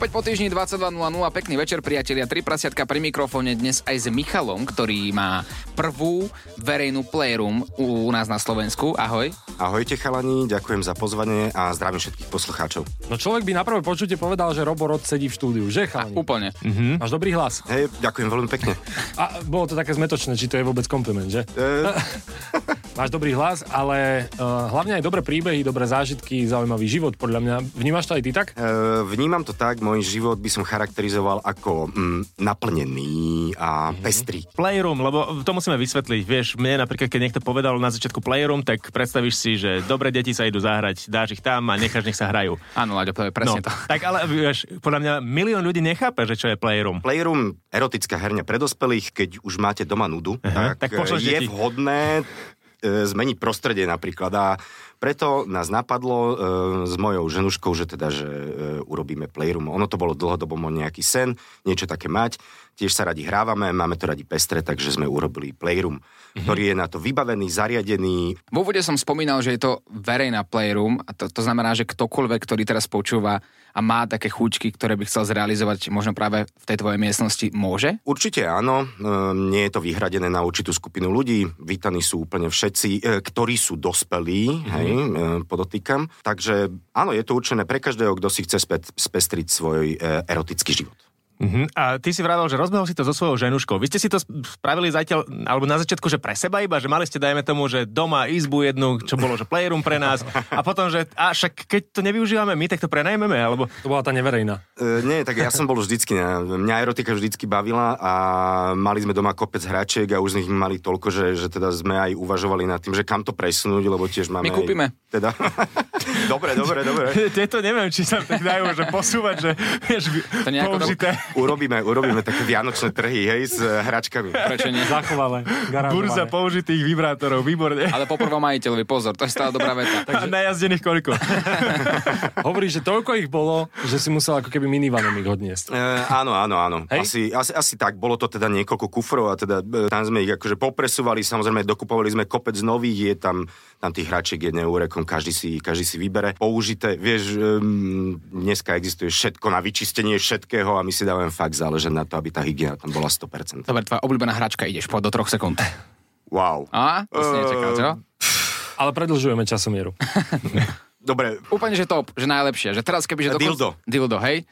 Opäť po týždni 22.00, pekný večer priatelia, tri prasiatka pri mikrofóne dnes aj s Michalom, ktorý má prvú verejnú playroom u, u nás na Slovensku. Ahoj. Ahojte chalani, ďakujem za pozvanie a zdravím všetkých poslucháčov. No človek by na prvé počutie povedal, že Robo Rod sedí v štúdiu, že chalani? Úplne. Mhm. Máš dobrý hlas. Hej, ďakujem veľmi pekne. A bolo to také zmetočné, či to je vôbec kompliment, že? E, Máš dobrý hlas, ale uh, hlavne aj dobré príbehy, dobré zážitky, zaujímavý život, podľa mňa. Vnímaš to aj ty tak? e, vnímam to tak, môj život by som charakterizoval ako mm, naplnený a pestrý. Playroom, lebo to musíme vysvetliť. Vieš, mne napríklad, keď niekto povedal na začiatku Playroom, tak predstavíš si, že dobre deti sa idú zahrať, dáš ich tam a necháš, nech sa hrajú. Áno, Láďo, to je presne no, to. tak ale vieš, podľa mňa milión ľudí nechápe, že čo je Playroom. Playroom, erotická herňa pre dospelých, keď už máte doma nudu, Aha, tak tak, pošleš je deti. vhodné zmeniť prostredie napríklad a preto nás napadlo e, s mojou ženuškou, že teda, že e, urobíme playroom. Ono to bolo dlhodobo môj nejaký sen, niečo také mať. Tiež sa radi hrávame, máme to radi pestre, takže sme urobili playroom, Mhm. ktorý je na to vybavený, zariadený. V úvode som spomínal, že je to verejná playroom a to, to znamená, že ktokoľvek, ktorý teraz počúva a má také chúčky, ktoré by chcel zrealizovať možno práve v tej tvojej miestnosti, môže? Určite áno, e, nie je to vyhradené na určitú skupinu ľudí, vítaní sú úplne všetci, e, ktorí sú dospelí, Mhm. hej, e, podotýkam. Takže áno, je to určené pre každého, kto si chce spe- spestriť svoj e, erotický život. Uh-huh. A ty si vravel, že rozbehol si to so svojou ženuškou. Vy ste si to spravili zatiaľ, alebo na začiatku, že pre seba iba, že mali ste, dajme tomu, že doma izbu jednu, čo bolo, že playroom pre nás. A potom, že a však keď to nevyužívame my, tak to prenajmeme, alebo... To bola tá neverejná. E, nie, tak ja som bol vždycky, ne, mňa erotika vždycky bavila a mali sme doma kopec hračiek a už z nich mali toľko, že, že teda sme aj uvažovali nad tým, že kam to presunúť, lebo tiež máme... My kúpime. Aj, teda... dobre, dobre, dobre. Tieto neviem, či sa tak dajú, že posúvať, že vieš, To nejako použité. Urobíme, urobíme také vianočné trhy, hej, s e, hračkami. Prečo nie? Zachovalé, Burza garantované. použitých vibrátorov, výborne. Ale po prvom majiteľovi, pozor, to je stále dobrá veta. A najazdených koľko? Hovorí, že toľko ich bolo, že si musel ako keby minivanom ich odniesť. E, áno, áno, áno. Hej? Asi, asi, asi tak. Bolo to teda niekoľko kufrov a teda e, tam sme ich akože popresúvali, samozrejme dokupovali sme kopec nových, je tam, tam tých hračiek je neúrekom, každý si, každý si vybere. Použité, vieš, um, dneska existuje všetko na vyčistenie všetkého a my si dávame fakt záležať na to, aby tá hygiena tam bola 100%. Dobre, tvoja obľúbená hračka, ideš po do troch sekúnd. Wow. A? To si nečakal, čo? Ale predlžujeme časomieru. Dobre, Úplne, že top, že najlepšie. Že teraz keby, že dokon- Dildo. Dildo, hej?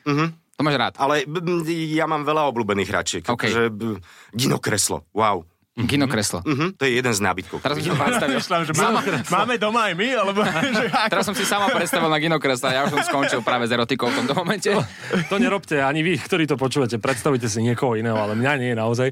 To máš rád. ale b- m, ja mám veľa obľúbených hračiek. OK. Akože, b- Ginokreslo, wow. Kino kreslo. Mhm, to je jeden z nábytkov. Teraz som si to predstavil. Že máme, máme doma aj my, alebo že ako? Teraz som si sama predstavil na Gino kresla, ja už som skončil práve s erotikou v tomto momente. To nerobte, ani vy, ktorí to počúvate, predstavite si niekoho iného, ale mňa nie je naozaj.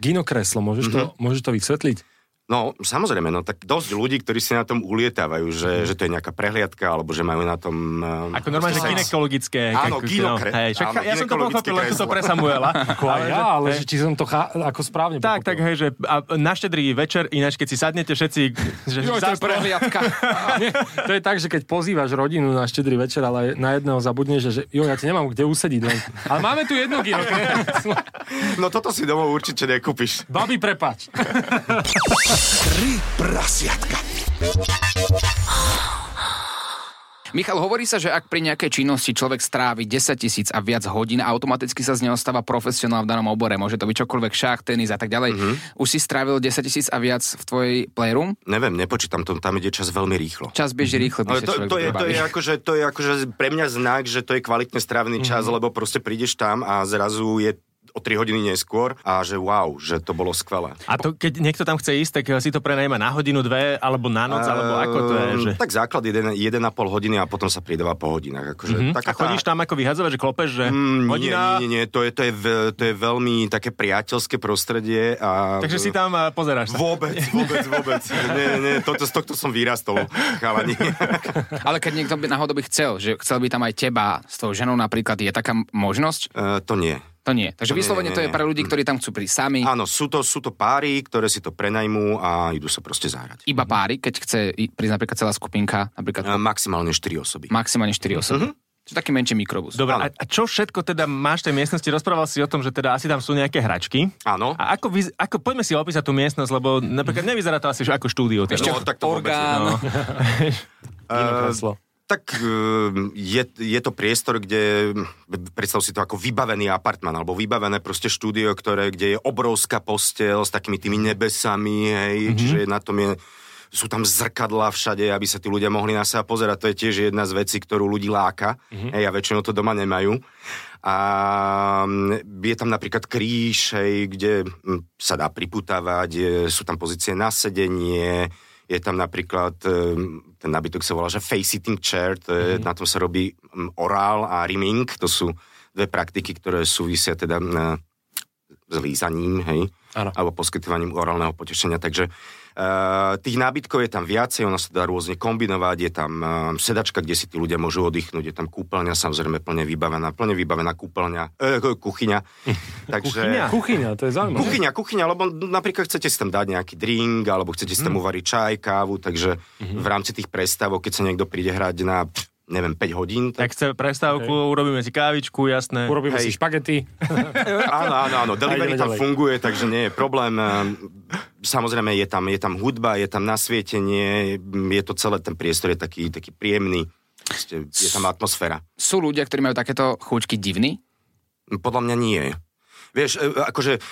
Gino kreslo, môžeš to, môžeš to vysvetliť? No, samozrejme, no tak dosť ľudí, ktorí si na tom ulietávajú, že, že to je nejaká prehliadka, alebo že majú na tom... Uh, Ako normálne, že ginekologické. Áno, ako- ginokre- hej, však áno, ja som to pochopil, len to pre Samuela. Ako aj ja, ale že či som to chá- ako správne Tak, pochopil. tak, hej, že a na štedrý večer, ináč keď si sadnete všetci, že Jo, to je prehliadka. To je tak, že keď pozývaš rodinu na štedrý večer, ale na jedného zabudneš, že jo, ja ti nemám kde usediť. Len. Ale máme tu jedno Gino kreslo. No toto si domov určite nekúpiš. Babi, prepač. Tri prasiatka. Michal, hovorí sa, že ak pri nejakej činnosti človek strávi 10 tisíc a viac hodín, automaticky sa z neho stáva profesionál v danom obore. Môže to byť čokoľvek, šach, tenis a tak ďalej. Už si strávil 10 tisíc a viac v tvojej playroom? Neviem, nepočítam to, tam ide čas veľmi rýchlo. Čas beží rýchlo, Ale by sa to, to, je, to, je akože, to je akože pre mňa znak, že to je kvalitne strávený čas, lebo proste prídeš tam a zrazu je o 3 hodiny neskôr a že wow, že to bolo skvelé. A to, keď niekto tam chce ísť, tak si to prenajme na hodinu, dve, alebo na noc, alebo ako to je, že... Ehm, Tak základ 1,5 hodiny a potom sa pridáva po hodinách. Akože, Hm? taká A chodíš tam ako vyhadzovať, že klopeš, že Mm, hodina... nie, nie, nie, to je, to, je, to je veľmi také priateľské prostredie. A... Takže si tam pozeráš sa. Vôbec, vôbec, vôbec. nie, nie, toto, z tohto som vyrastol, chalani. Ale keď niekto by náhodou by chcel, že chcel by tam aj teba s tou ženou napríklad, je taká možnosť? Uh, to nie. To nie. Takže Nie, vyslovene nie, to je nie. pre ľudí, ktorí tam chcú prísť sami. Áno, sú to, sú to páry, ktoré si to prenajmú a idú sa proste zahrať. Iba páry, keď chce prísť napríklad celá skupinka, napríklad A Maximálne 4 osoby. maximálne 4 osoby. Čiže taký menší mikrobus. Dobre, a, a čo všetko teda máš v tej miestnosti? Rozprával si o tom, že teda asi tam sú nejaké hračky. Áno. A ako, vyz- ako poďme si opísať tú miestnosť, lebo napríklad nevyzerá to asi že ako štúdio. Teda. Ešte No, tak to vôbec orgán. No. Iné kreslo. Tak ehm, je, je to priestor, kde predstav si to ako vybavený apartman, alebo vybavené proste štúdio, ktoré, kde je obrovská postel s takými tými nebesami, hej, mm-hmm. čiže na tom je sú tam zrkadlá všade, aby sa tí ľudia mohli na seba pozerať. To je tiež jedna z vecí, ktorú ľudí láka. Mm-hmm. Hej, a väčšinou to doma nemajú. A mm, je tam napríklad kríž, hej, kde mm, sa dá priputávať, sú tam pozície na sedenie, je tam napríklad, mm, ten nábytok sa volá, že face-sitting chair, to je, mm-hmm. na tom sa robí mm, orál a rimming, to sú dve praktiky, ktoré súvisia teda mm, s lízaním, hej, Áno. alebo poskytovaním orálneho potešenia. Takže uh, tých nábytkov je tam viacej, ono sa dá rôzne kombinovať, je tam uh, sedačka, kde si tí ľudia môžu oddychnúť, je tam kúpeľňa, samozrejme plne vybavená, plne vybavená kúpeľňa, eh, kuchyňa. Takže, Kuchyňa? Kuchyňa, to je zaujímavé. Kuchyňa, kuchyňa, lebo napríklad chcete si tam dať nejaký drink, alebo chcete si tam uvariť čaj, kávu, takže v rámci tých prestávok, keď sa niekto príde hrať na, neviem, 5 hodín, tak Tak chce prestávku, urobíme si kávičku, jasné. Urobíme Hej. si špagety. áno, áno, áno, delivery tam ďalej. funguje, takže nie je problém. Ehm, Samozrejme, je tam, je tam hudba, je tam nasvietenie, je to celé, ten priestor je taký, taký príjemný, Proste je tam atmosféra. Sú ľudia, ktorí majú takéto chúčky divní? Podľa mňa nie. Vieš, e, akože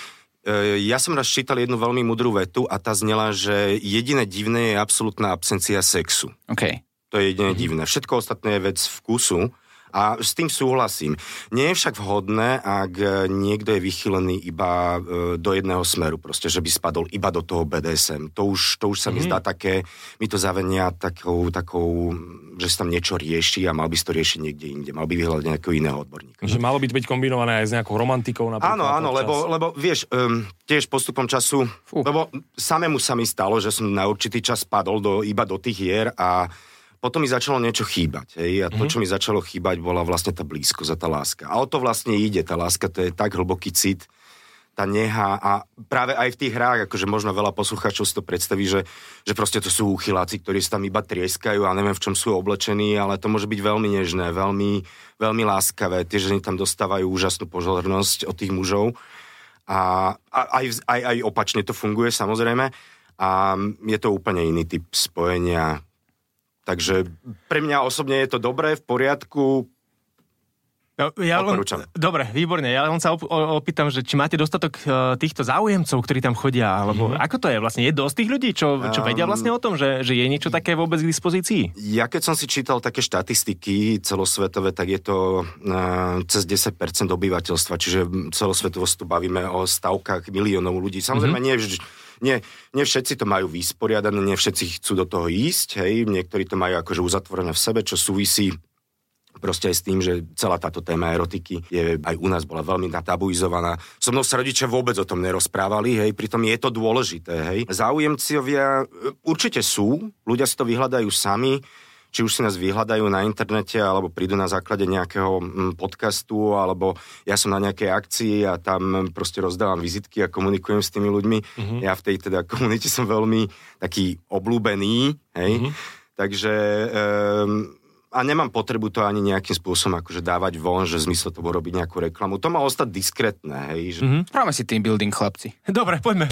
e, ja som raz čítal jednu veľmi mudrú vetu a tá znela, že jediné divné je absolútna absencia sexu. OK. To je jediné divné. Všetko ostatné je vec vkusu a s tým súhlasím. Nie je však vhodné, ak niekto je vychylený iba e, do jedného smeru, proste, že by spadol iba do toho BDSM. To už, to už sa mi zdá také, mi to zavenia takou, takou, že sa tam niečo rieši a mal by to riešiť niekde inde. Mal by vyhľadať nejakého iného odborníka. Že malo by to byť kombinované aj s nejakou romantikou napríklad. Áno, áno, lebo, lebo vieš, um, tiež postupom času, Fú. lebo samému sa mi stalo, že som na určitý čas spadol do, iba do tých hier a potom mi začalo niečo chýbať. Hej? A to, čo mi začalo chýbať, bola vlastne tá blízkosť a tá láska. A o to vlastne ide. Tá láska to je tak hlboký cit, tá neha a práve aj v tých hrách, akože možno veľa poslucháčov si to predstaví, že, že proste to sú uchyláci, ktorí sa tam iba trieskajú a neviem, v čom sú oblečení, ale to môže byť veľmi nežné, veľmi, veľmi láskavé. Tie ženy tam dostávajú úžasnú pozornosť od tých mužov a, a aj, aj, aj opačne to funguje samozrejme a je to úplne iný typ spojenia. Takže pre mňa osobne je to dobré, v poriadku, No, ja len, dobre, výborne. Ja len sa op- opýtam, že či máte dostatok uh, týchto záujemcov, ktorí tam chodia, alebo mm-hmm. ako to je vlastne? Je dosť tých ľudí, čo, čo Um, vedia vlastne o tom, že, že je niečo také vôbec k dispozícii? Ja keď som si čítal také štatistiky celosvetové, tak je to uh, cez 10% obyvateľstva, čiže celosvetovo tu bavíme o stavkách miliónov ľudí. Samozrejme, mm-hmm. nie, vž- nie, nie všetci to majú vysporiadané, nie všetci chcú do toho ísť, hej, niektorí to majú akože uzatvorené v sebe, čo súvisí proste aj s tým, že celá táto téma erotiky je aj u nás bola veľmi tabuizovaná. So mnou sa rodičia vôbec o tom nerozprávali, hej, pritom je to dôležité, hej. Záujemcovia e, určite sú, ľudia si to vyhľadajú sami, či už si nás vyhľadajú na internete, alebo prídu na základe nejakého mm, podcastu, alebo ja som na nejakej akcii a tam proste rozdávam vizitky a komunikujem s tými ľuďmi. Mm-hmm. Ja v tej teda komunite som veľmi taký oblúbený, hej. Mm-hmm. Takže um, a nemám potrebu to ani nejakým spôsobom akože dávať von, že zmysel to bolo robiť nejakú reklamu. To má ostať diskrétne, hej. Že... Mm-hmm. Spravme si team building, chlapci. Dobre, poďme.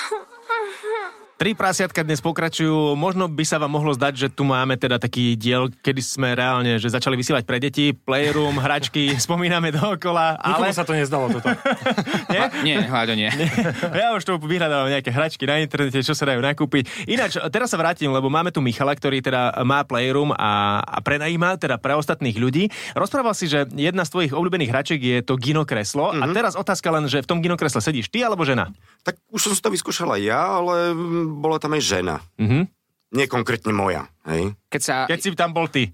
Tri prasiatka dnes pokračujú. Možno by sa vám mohlo zdať, že tu máme teda taký diel, kedy sme reálne, že začali vysielať pre deti, playroom, hračky, spomíname dookola, Nikomu ale... sa to nezdalo toto. Nie? Nie, Hláďo, nie. Ja už tu vyhľadávam nejaké hračky na internete, čo sa dajú nakúpiť. Ináč, teraz sa vrátim, lebo máme tu Michala, ktorý teda má Playroom a, a prenajíma teda pre ostatných ľudí. Rozprával si, že jedna z tvojich obľúbených hračiek je to Gino kreslo. Mm-hmm. A teraz otázka len, že v tom Gino kresle sedíš ty alebo žena? Tak už som si to vyskúšala ja, ale mm, bola tam aj žena. Mhm. Nie konkrétne moja, hej. Keď sa... Keď si tam bol ty.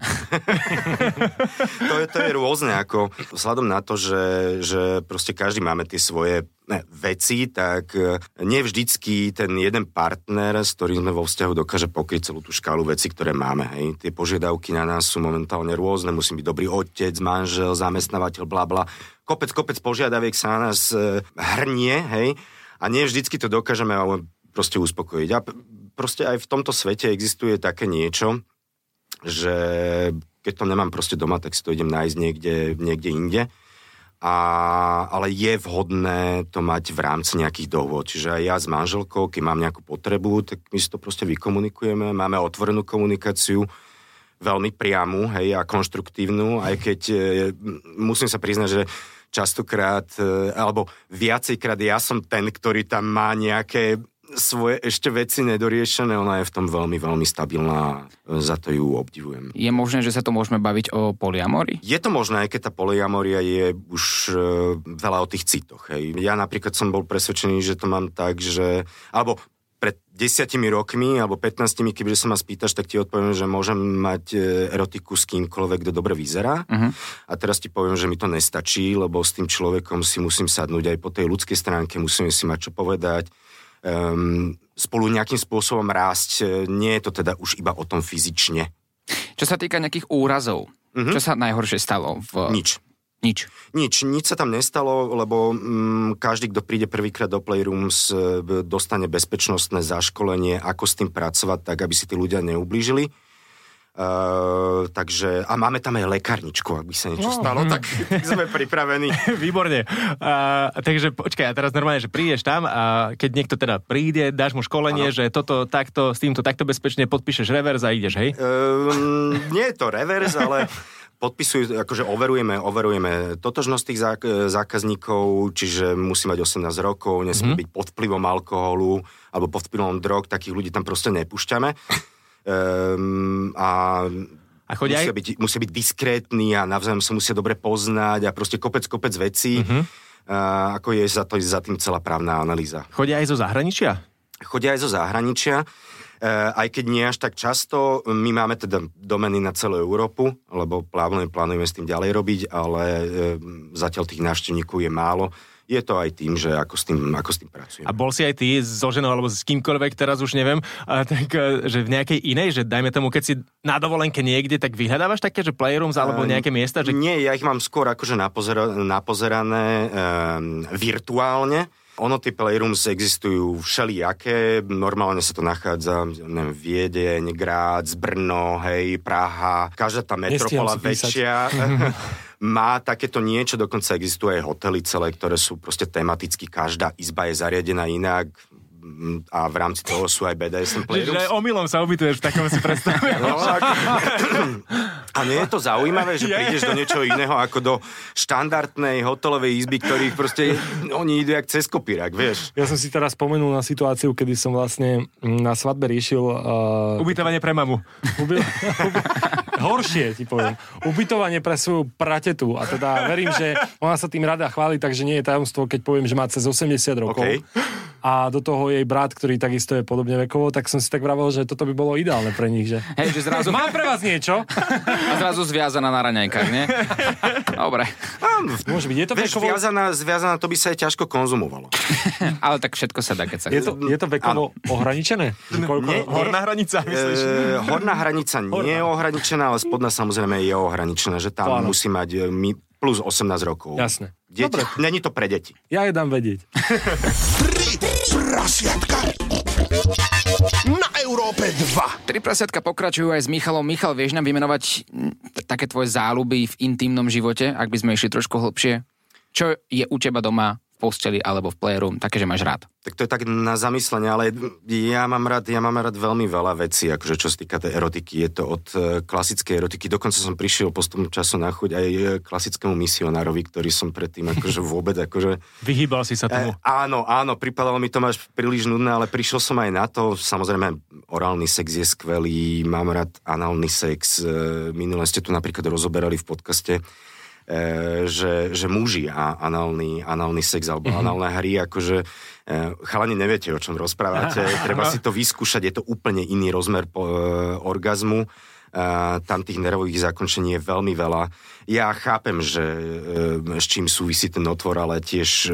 to, je, to je rôzne, ako vzhľadom na to, že, že proste každý máme tie svoje ne, veci, tak e, nie vždycky ten jeden partner, s ktorým sme vo vzťahu, dokáže pokryť celú tú škálu veci, ktoré máme. Hej. Tie požiadavky na nás sú momentálne rôzne, musím byť dobrý otec, manžel, zamestnávateľ, bla bla. Kopec, kopec požiadaviek sa na nás e, hrnie, hej, a nie vždycky to dokážeme ale proste uspokojiť. A proste aj v tomto svete existuje také niečo, že keď to nemám proste doma, tak si to idem nájsť niekde, niekde inde. A, ale je vhodné to mať v rámci nejakých dohôd. Čiže aj ja s manželkou, keď mám nejakú potrebu, tak my si to proste vykomunikujeme, máme otvorenú komunikáciu, veľmi priamu hej, a konštruktívnu, aj keď e, musím sa priznať, že častokrát, e, alebo viacejkrát ja som ten, ktorý tam má nejaké svoje ešte veci nedoriešené, ona je v tom veľmi, veľmi stabilná a za to ju obdivujem. Je možné, že sa to môžeme baviť o poliamori? Je to možné, aj keď tá poliamoria je už e, veľa o tých citoch. Hej. Ja napríklad som bol presvedčený, že to mám tak, že... Alebo pred desiatimi rokmi alebo 15, keďže sa ma spýtaš, tak ti odpoviem, že môžem mať e, erotiku s kýmkoľvek, kto dobre vyzerá. Uh-huh. A teraz ti poviem, že mi to nestačí, lebo s tým človekom si musím sadnúť aj po tej ľudskej stránke, musíme si mať čo povedať, um, spolu nejakým spôsobom rásť. Nie je to teda už iba o tom fyzične. Čo sa týka nejakých úrazov, mm-hmm. čo sa najhoršie stalo? V... Nič. Nič. Nič, nič sa tam nestalo, lebo mm, každý, kto príde prvýkrát do Playrooms, dostane bezpečnostné zaškolenie, ako s tým pracovať, tak aby si tí ľudia neublížili. Uh, takže, a máme tam aj lekárničku, ak by sa niečo no, stalo, tak sme pripravení. Výborne. Uh, takže počkaj, a teraz normálne, že prídeš tam a keď niekto teda príde, dáš mu školenie, ano. že toto takto, s týmto takto bezpečne podpíšeš revers a ideš, hej? Uh, nie je to revers, ale podpisujú, akože overujeme, overujeme totožnosť tých zákazníkov, čiže musí mať 18 rokov, nesmie mm-hmm. byť pod vplyvom alkoholu alebo pod vplyvom drog, takých ľudí tam proste nepúšťame. Um, a a chodia musia, aj... byť, musia byť diskrétni a navzájom sa musia dobre poznať a proste kopec, kopec vecí. Uh-huh. Uh, ako je za, to, za tým celá právna analýza. Chodia aj zo zahraničia? Chodia aj zo zahraničia. Uh, aj keď nie až tak často, my máme teda domeny na celú Európu, lebo plánujeme, plánujeme s tým ďalej robiť, ale uh, zatiaľ tých návštevníkov je málo je to aj tým, že ako s tým, ako s tým pracujem. A bol si aj ty so ženou alebo s kýmkoľvek, teraz už neviem, a tak, e, že v nejakej inej, že dajme tomu, keď si na dovolenke niekde, tak vyhľadávaš také, že playrooms alebo nejaké miesta? Že... Nie, ja ich mám skôr akože napozera- napozerané um, virtuálne. Ono, tie playrooms existujú všelijaké, normálne sa to nachádza, neviem, Viedeň, Grác, Brno, hej, Praha, každá tá metropola väčšia. má takéto niečo, dokonca existuje aj hotely celé, ktoré sú proste tematicky, každá izba je zariadená inak, a v rámci toho sú aj BDSM playrooms. Čiže omylom sa ubytuješ v takom si predstavuješ. No, a nie je to zaujímavé, že prídeš do niečoho iného ako do štandardnej hotelovej izby, ktorých proste oni idú jak cez kopírak, vieš. Ja som si teraz spomenul na situáciu, kedy som vlastne na svadbe riešil... Uh... Ubytovanie pre mamu. Uby... Horšie, ti poviem. Ubytovanie pre svoju pratetu. A teda verím, že ona sa tým rada chváli, takže nie je tajomstvo, keď poviem, že má cez 80 rokov. Okay. A do toho jej brat, ktorý takisto je podobne vekovo, tak som si tak vravel, že toto by bolo ideálne pre nich. Že... Hej, že zrazu... Mám pre vás niečo? A zrazu zviazaná na raňajkách, nie? Dobre. Môže byť. Je to Vieš, vekovo... zviazaná, zviazaná, to by sa aj ťažko konzumovalo. Ale tak všetko sa dá, keď sa Je to, je to vekovo ano. ohraničené? Koľko... Nie, horná hranica, myslíš? E, horná hranica nie je ohraničená, ale spodná samozrejme je ohraničená, že tam to musí mať e, plus 18 rokov. Jasné. Deti, Dobre. Není to pre deti. Ja je dám vedieť. Na Európe 2. Tri prasiatka pokračujú aj s Michalom. Michal, vieš nám vymenovať také tvoje záľuby v intimnom živote, ak by sme išli trošku hlbšie? Čo je u teba doma posteli alebo v playroom, také, že máš rád? Tak to je tak na zamyslenie, ale ja mám rád, ja mám rád veľmi veľa vecí, akože čo sa týka tej erotiky. Je to od e, klasickej erotiky, dokonca som prišiel postupom času na chuť aj e, klasickému misionárovi, ktorý som predtým akože vôbec akože... Vyhýbal si sa tomu. E, áno, áno, pripadalo mi to máš príliš nudné, ale prišiel som aj na to. Samozrejme, orálny sex je skvelý, mám rád análny sex. Minule ste tu napríklad rozoberali v podcaste že, že muži a análny, análny sex alebo mm-hmm. análne hry, akože e, chalani neviete, o čom rozprávate, treba si to vyskúšať, je to úplne iný rozmer po, e, orgazmu tam tých nervových zakončení je veľmi veľa. Ja chápem, že e, s čím súvisí ten otvor, ale tiež e,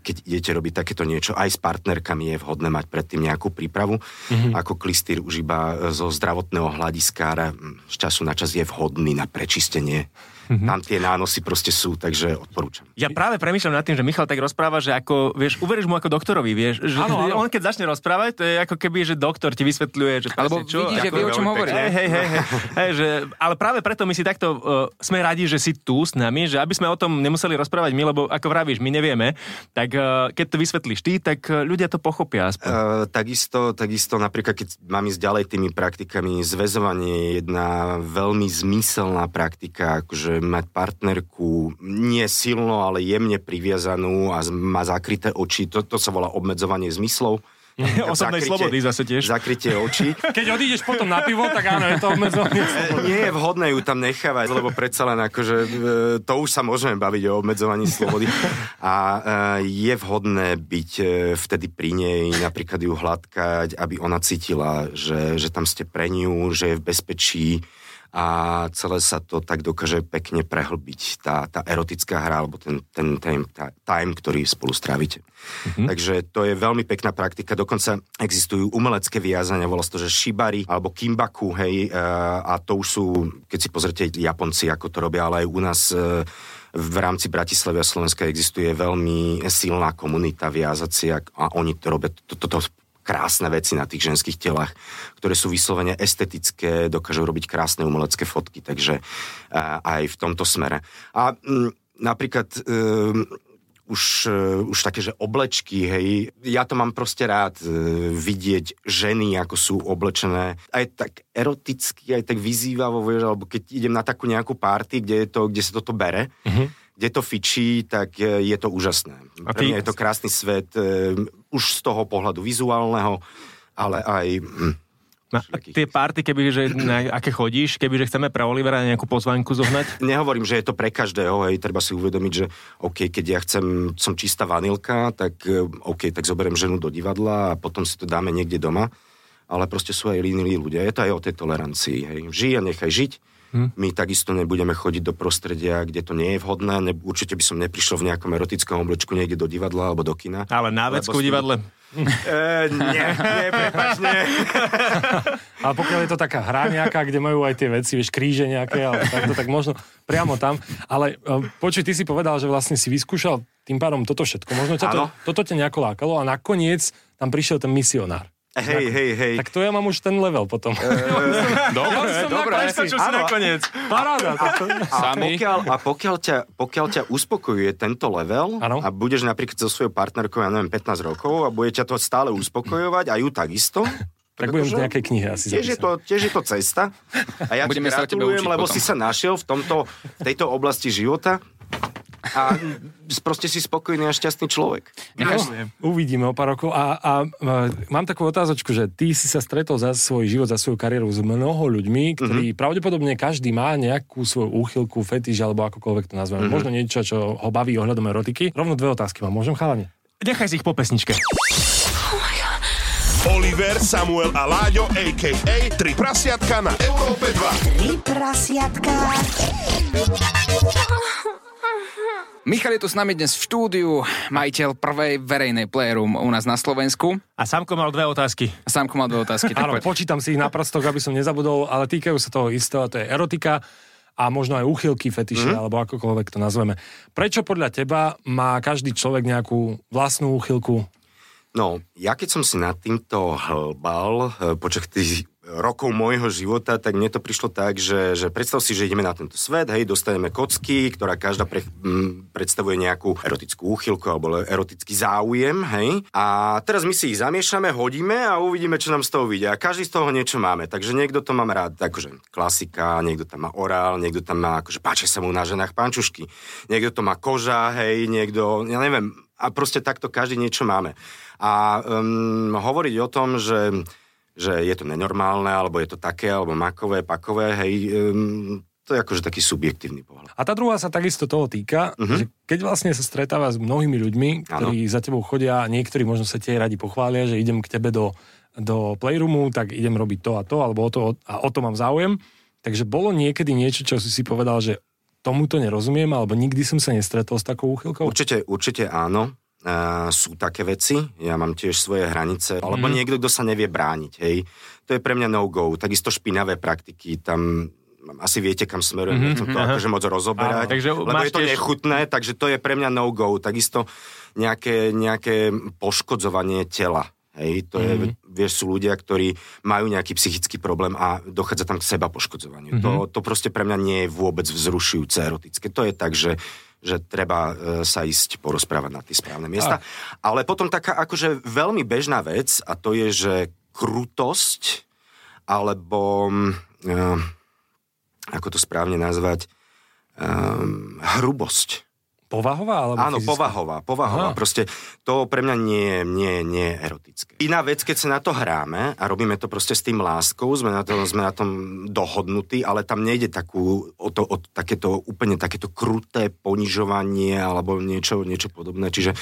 keď idete robiť takéto niečo, aj s partnerkami je vhodné mať predtým nejakú prípravu. Mm-hmm. Ako klistýr už iba zo zdravotného hľadiska z času na čas je vhodný na prečistenie Mm-hmm. Tam tie nánosy proste sú, takže odporúčam. Ja práve premýšľam nad tým, že Michal tak rozpráva, že ako, vieš, uveríš mu ako doktorovi, vieš, že ano, ano. on keď začne rozprávať, to je ako keby, že doktor ti vysvetľuje, že Alebo čo, vidíš, že vie, o čom hovorí. Hej, hej, hej, hej, že, ale práve preto my si takto uh, sme radi, že si tu s nami, že aby sme o tom nemuseli rozprávať my, lebo ako vravíš, my nevieme, tak uh, keď to vysvetlíš ty, tak uh, ľudia to pochopia aspoň. Uh, takisto, takisto napríklad, keď mám ísť ďalej tými praktikami, zväzovanie je jedna veľmi zmyselná praktika, akože mať partner partnerku nie silno, ale jemne priviazanú a má zakryté oči. Toto sa volá obmedzovanie zmyslov. Osobnej zakrytie, slobody zase tiež. Zakrytie očí. Keď odídeš potom na pivo, tak áno, je to obmedzovanie slobody. Nie je vhodné ju tam nechávať, lebo predsa len akože e, to už sa môžeme baviť o obmedzovaní slobody. A e, je vhodné byť e, vtedy pri nej, napríklad ju hladkať, aby ona cítila, že, že tam ste pre ňu, že je v bezpečí a celé sa to tak dokáže pekne prehlbiť, tá, tá erotická hra, alebo ten, ten, ten time, ktorý spolu strávite. Mm-hmm. Takže to je veľmi pekná praktika, dokonca existujú umelecké vyjazania, volá to, že shibari alebo kimbaku, hej, e, a to už sú, keď si pozrite Japonci, ako to robia, ale aj u nás e, v rámci Bratislavy a Slovenska existuje veľmi silná komunita viazacia a oni to robia, to, to, to krásne veci na tých ženských telách, ktoré sú vyslovene estetické, dokážu robiť krásne umelecké fotky, takže aj v tomto smere. A m, napríklad um, už, uh, už také, že oblečky, hej, ja to mám proste rád uh, vidieť ženy, ako sú oblečené, aj tak eroticky, aj tak vyzývavo, vieš, alebo keď idem na takú nejakú party, kde, je to, kde sa toto bere, uh-huh kde to fičí, tak e, je to úžasné. A ty... Pre mňa je to krásny svet, e, už z toho pohľadu vizuálneho, ale aj... Na, tie párty, keby, že na aké chodíš, keby, že chceme pre Olivera nejakú pozvánku zohnať? Nehovorím, že je to pre každého, hej, treba si uvedomiť, že OK, keď ja chcem, som čistá vanilka, tak e, OK, tak zoberiem ženu do divadla a potom si to dáme niekde doma, ale proste sú aj iní ľudia. Je to aj o tej tolerancii, hej. Žij a nechaj žiť Hm? My takisto nebudeme chodiť do prostredia, kde to nie je vhodné. Ne, určite by som neprišiel v nejakom erotickom oblečku niekde do divadla alebo do kina. Ale na vecku divadle? E, nie, nie, prepač, nie. Ale pokiaľ je to taká hra nejaká, kde majú aj tie veci, vieš, kríže nejaké, ale takto, tak možno priamo tam. Ale e, počuj, ty si povedal, že vlastne si vyskúšal tým pádom toto všetko. Možno ťa to, toto ťa nejako lákalo a nakoniec tam prišiel ten misionár. Hej, hej, hej. Tak to ja mám už ten level potom. E, dobre, ja dobre. Preskočil si nakoniec. Paráda. A, a, pokiaľ, a pokiaľ, ťa, pokiaľ ťa uspokojuje tento level ano. a budeš napríklad so svojou partnerkou, ja neviem, 15 rokov a bude ťa to stále uspokojovať a ju takisto, tak budem v nejakej knihe asi tiež je, to, tiež je to cesta. A ja Budeme ti gratulujem, lebo potom. si sa našiel v, tomto, v tejto oblasti života a proste si spokojný a šťastný človek. No, uvidíme o pár rokov. A, a, a mám takú otázočku, že ty si sa stretol za svoj život, za svoju kariéru s mnoho ľuďmi, ktorí mm-hmm. pravdepodobne každý má nejakú svoju úchylku, fetiš alebo akokoľvek to nazveme. Mm-hmm. Možno niečo, čo ho baví ohľadom erotiky. Rovno dve otázky mám. Môžem chalani? Nechaj si ich po pesničke. Oliver, Samuel a Láďo, a.k.a. Tri prasiatka na Európe 2. Tri prasiatka. Michal je tu s nami dnes v štúdiu, majiteľ prvej verejnej playroom u nás na Slovensku. A Samko mal dve otázky. A Samko mal dve otázky. Áno, počítam si ich na prstoch, aby som nezabudol, ale týkajú sa toho istého, to je erotika a možno aj úchylky, fetiše, mm. alebo akokoľvek to nazveme. Prečo podľa teba má každý človek nejakú vlastnú úchylku? No, ja keď som si nad týmto hlbal eh, počas tých rokov môjho života, tak mne to prišlo tak, že, že predstav si, že ideme na tento svet, hej, dostaneme kocky, ktorá každá pre, m, predstavuje nejakú erotickú úchylku alebo erotický záujem, hej. A teraz my si ich zamiešame, hodíme a uvidíme, čo nám z toho vyjde. A každý z toho niečo máme. Takže niekto to má rád, akože klasika, niekto tam má orál, niekto tam má, akože páči sa mu na ženách pančušky. Niekto to má koža, hej, niekto, ja neviem, a proste takto každý niečo máme. A um, hovoriť o tom, že že je to nenormálne, alebo je to také, alebo makové, pakové, hej, um, to je akože taký subjektívny pohľad. A tá druhá sa takisto toho týka, uh-huh. že keď vlastne sa stretáva s mnohými ľuďmi, ktorí ano. za tebou chodia, niektorí možno sa tie radi pochvália, že idem k tebe do, do playroomu, tak idem robiť to a to, alebo o to, a o to mám záujem. Takže bolo niekedy niečo, čo si si povedal, že tomuto nerozumiem, alebo nikdy som sa nestretol s takou úchylkou? Určite, určite áno. Uh, sú také veci, ja mám tiež svoje hranice, mm. alebo niekto, kto sa nevie brániť, hej. To je pre mňa no-go. Takisto špinavé praktiky, tam asi viete, kam smerujem, mm-hmm, nechcem to akože moc rozoberať, Áno, takže lebo je to tiež... nechutné, takže to je pre mňa no-go. Takisto nejaké, nejaké poškodzovanie tela. Hej, to je, mm-hmm. vieš, sú ľudia, ktorí majú nejaký psychický problém a dochádza tam k seba poškodzovaniu. Mm-hmm. To, to proste pre mňa nie je vôbec vzrušujúce erotické. To je tak, že, že treba e, sa ísť porozprávať na tie správne miesta. A. Ale potom taká akože veľmi bežná vec a to je, že krutosť alebo... E, ako to správne nazvať, um, hrubosť. Povahová? Alebo Áno, fyzická? povahová. Povahová. Aha. Proste to pre mňa nie, nie, nie je erotické. Iná vec, keď sa na to hráme a robíme to proste s tým láskou, sme na, to, sme na tom dohodnutí, ale tam nejde takú, o to, o takéto, úplne takéto kruté ponižovanie alebo niečo, niečo podobné. Čiže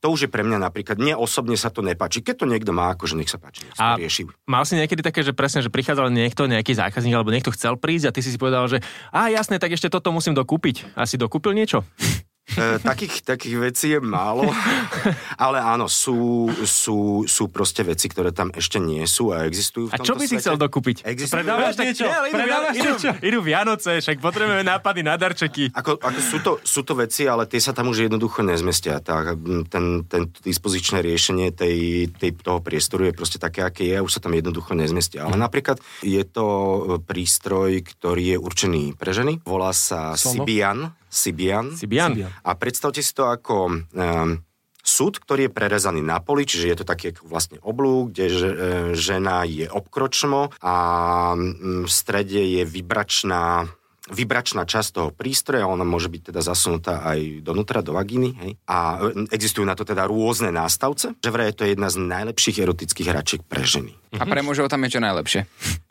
to už je pre mňa napríklad, mne osobne sa to nepáči. Keď to niekto má, akože nech sa páči, nech sa a rieši. Mal si niekedy také, že presne, že prichádzal niekto, nejaký zákazník, alebo niekto chcel prísť a ty si si povedal, že a jasné, tak ešte toto musím dokúpiť. A si dokúpil niečo? E, takých, takých vecí je málo, ale áno, sú, sú, sú proste veci, ktoré tam ešte nie sú a existujú v A čo by si svete. chcel dokúpiť? Existujú. Predávaš niečo? Nie, idú, Predávaš idú, niečo? idú Vianoce, však potrebujeme nápady na darčeky. Ako, ako sú, to, sú to veci, ale tie sa tam už jednoducho nezmestia. Tak, ten, ten dispozičné riešenie tej, tej, toho priestoru je proste také, aké je a už sa tam jednoducho nezmestia. Ale napríklad je to prístroj, ktorý je určený pre ženy. Volá sa Sono? Sibian. Sibian. Sibian. A predstavte si to ako um, súd, ktorý je prerezaný na poli, čiže je to taký vlastne oblúk, kde že, e, žena je obkročmo a mm, v strede je vybračná vybračná časť toho prístroja, ona môže byť teda zasunutá aj donútra, do vagíny. Hej? A e, existujú na to teda rôzne nástavce. Že vraj je to jedna z najlepších erotických hračiek pre ženy. A pre mužov tam je čo najlepšie.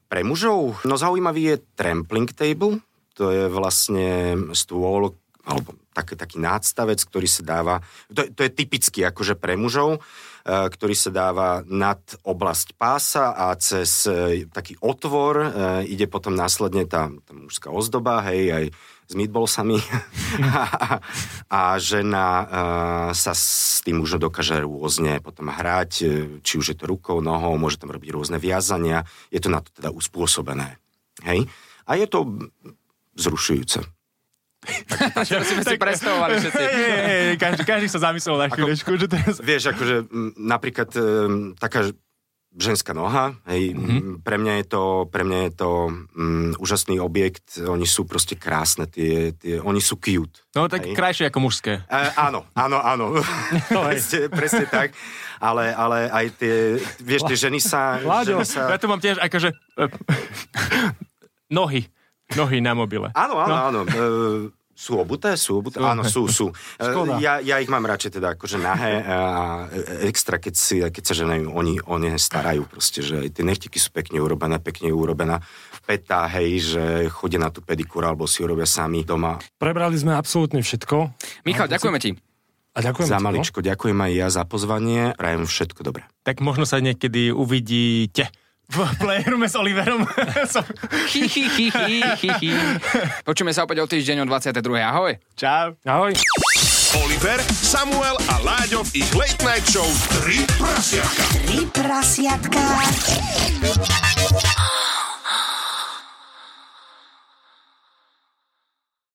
Pre mužov, no zaujímavý je trampling table, to je vlastne stôl, alebo taký, taký nástavec, ktorý sa dáva, to, to je typicky akože pre mužov, e, ktorý sa dáva nad oblasť pása a cez e, taký otvor e, ide potom následne tá, tá mužská ozdoba, hej, aj s meatballsami a, a žena sa s tým možno dokáže rôzne potom hrať, či už je to rukou, nohou, môže tam robiť rôzne viazania, je to na to teda uspôsobené. Hej? A je to zrušujúce. Čo sme si predstavovali všetci. Hej, hej, každý, každý sa zamyslel na chvíľečku, že teraz... Vieš, akože m, napríklad e, taká ženská noha, hej, mm-hmm. pre mňa je to, pre mňa je to um, úžasný objekt, oni sú proste krásne, tie, tie, oni sú cute. No tak hej. krajšie ako mužské. E, áno, áno, áno. presne, presne tak. Ale, ale aj tie, vieš, tie ženy sa... Láďo, ženy sa... Ja tu mám tiež akože... e, nohy. Nohy na mobile. Áno, áno, no. áno. E, sú obuté? Sú obuté? Áno, sú, sú. E, ja, ja ich mám radšej teda akože nahé a extra, keď, si, keď sa ženajú, oni o ne starajú proste, že tie nechtiky sú pekne urobené, pekne urobená peta, hej, že chodia na tú pedikúru alebo si urobia sami doma. Prebrali sme absolútne všetko. Michal, ďakujeme ti. A ďakujem Za ti, no. maličko, ďakujem aj ja za pozvanie, prajem všetko dobré. Tak možno sa niekedy uvidíte v playroome s Oliverom. Chi, chi, chi. Počujeme sa opäť o týždeň o 22. Ahoj. Čau. Ahoj. Oliver, Samuel a Láďo v ich Late Night Show 3 prasiatka. Tri prasiatka.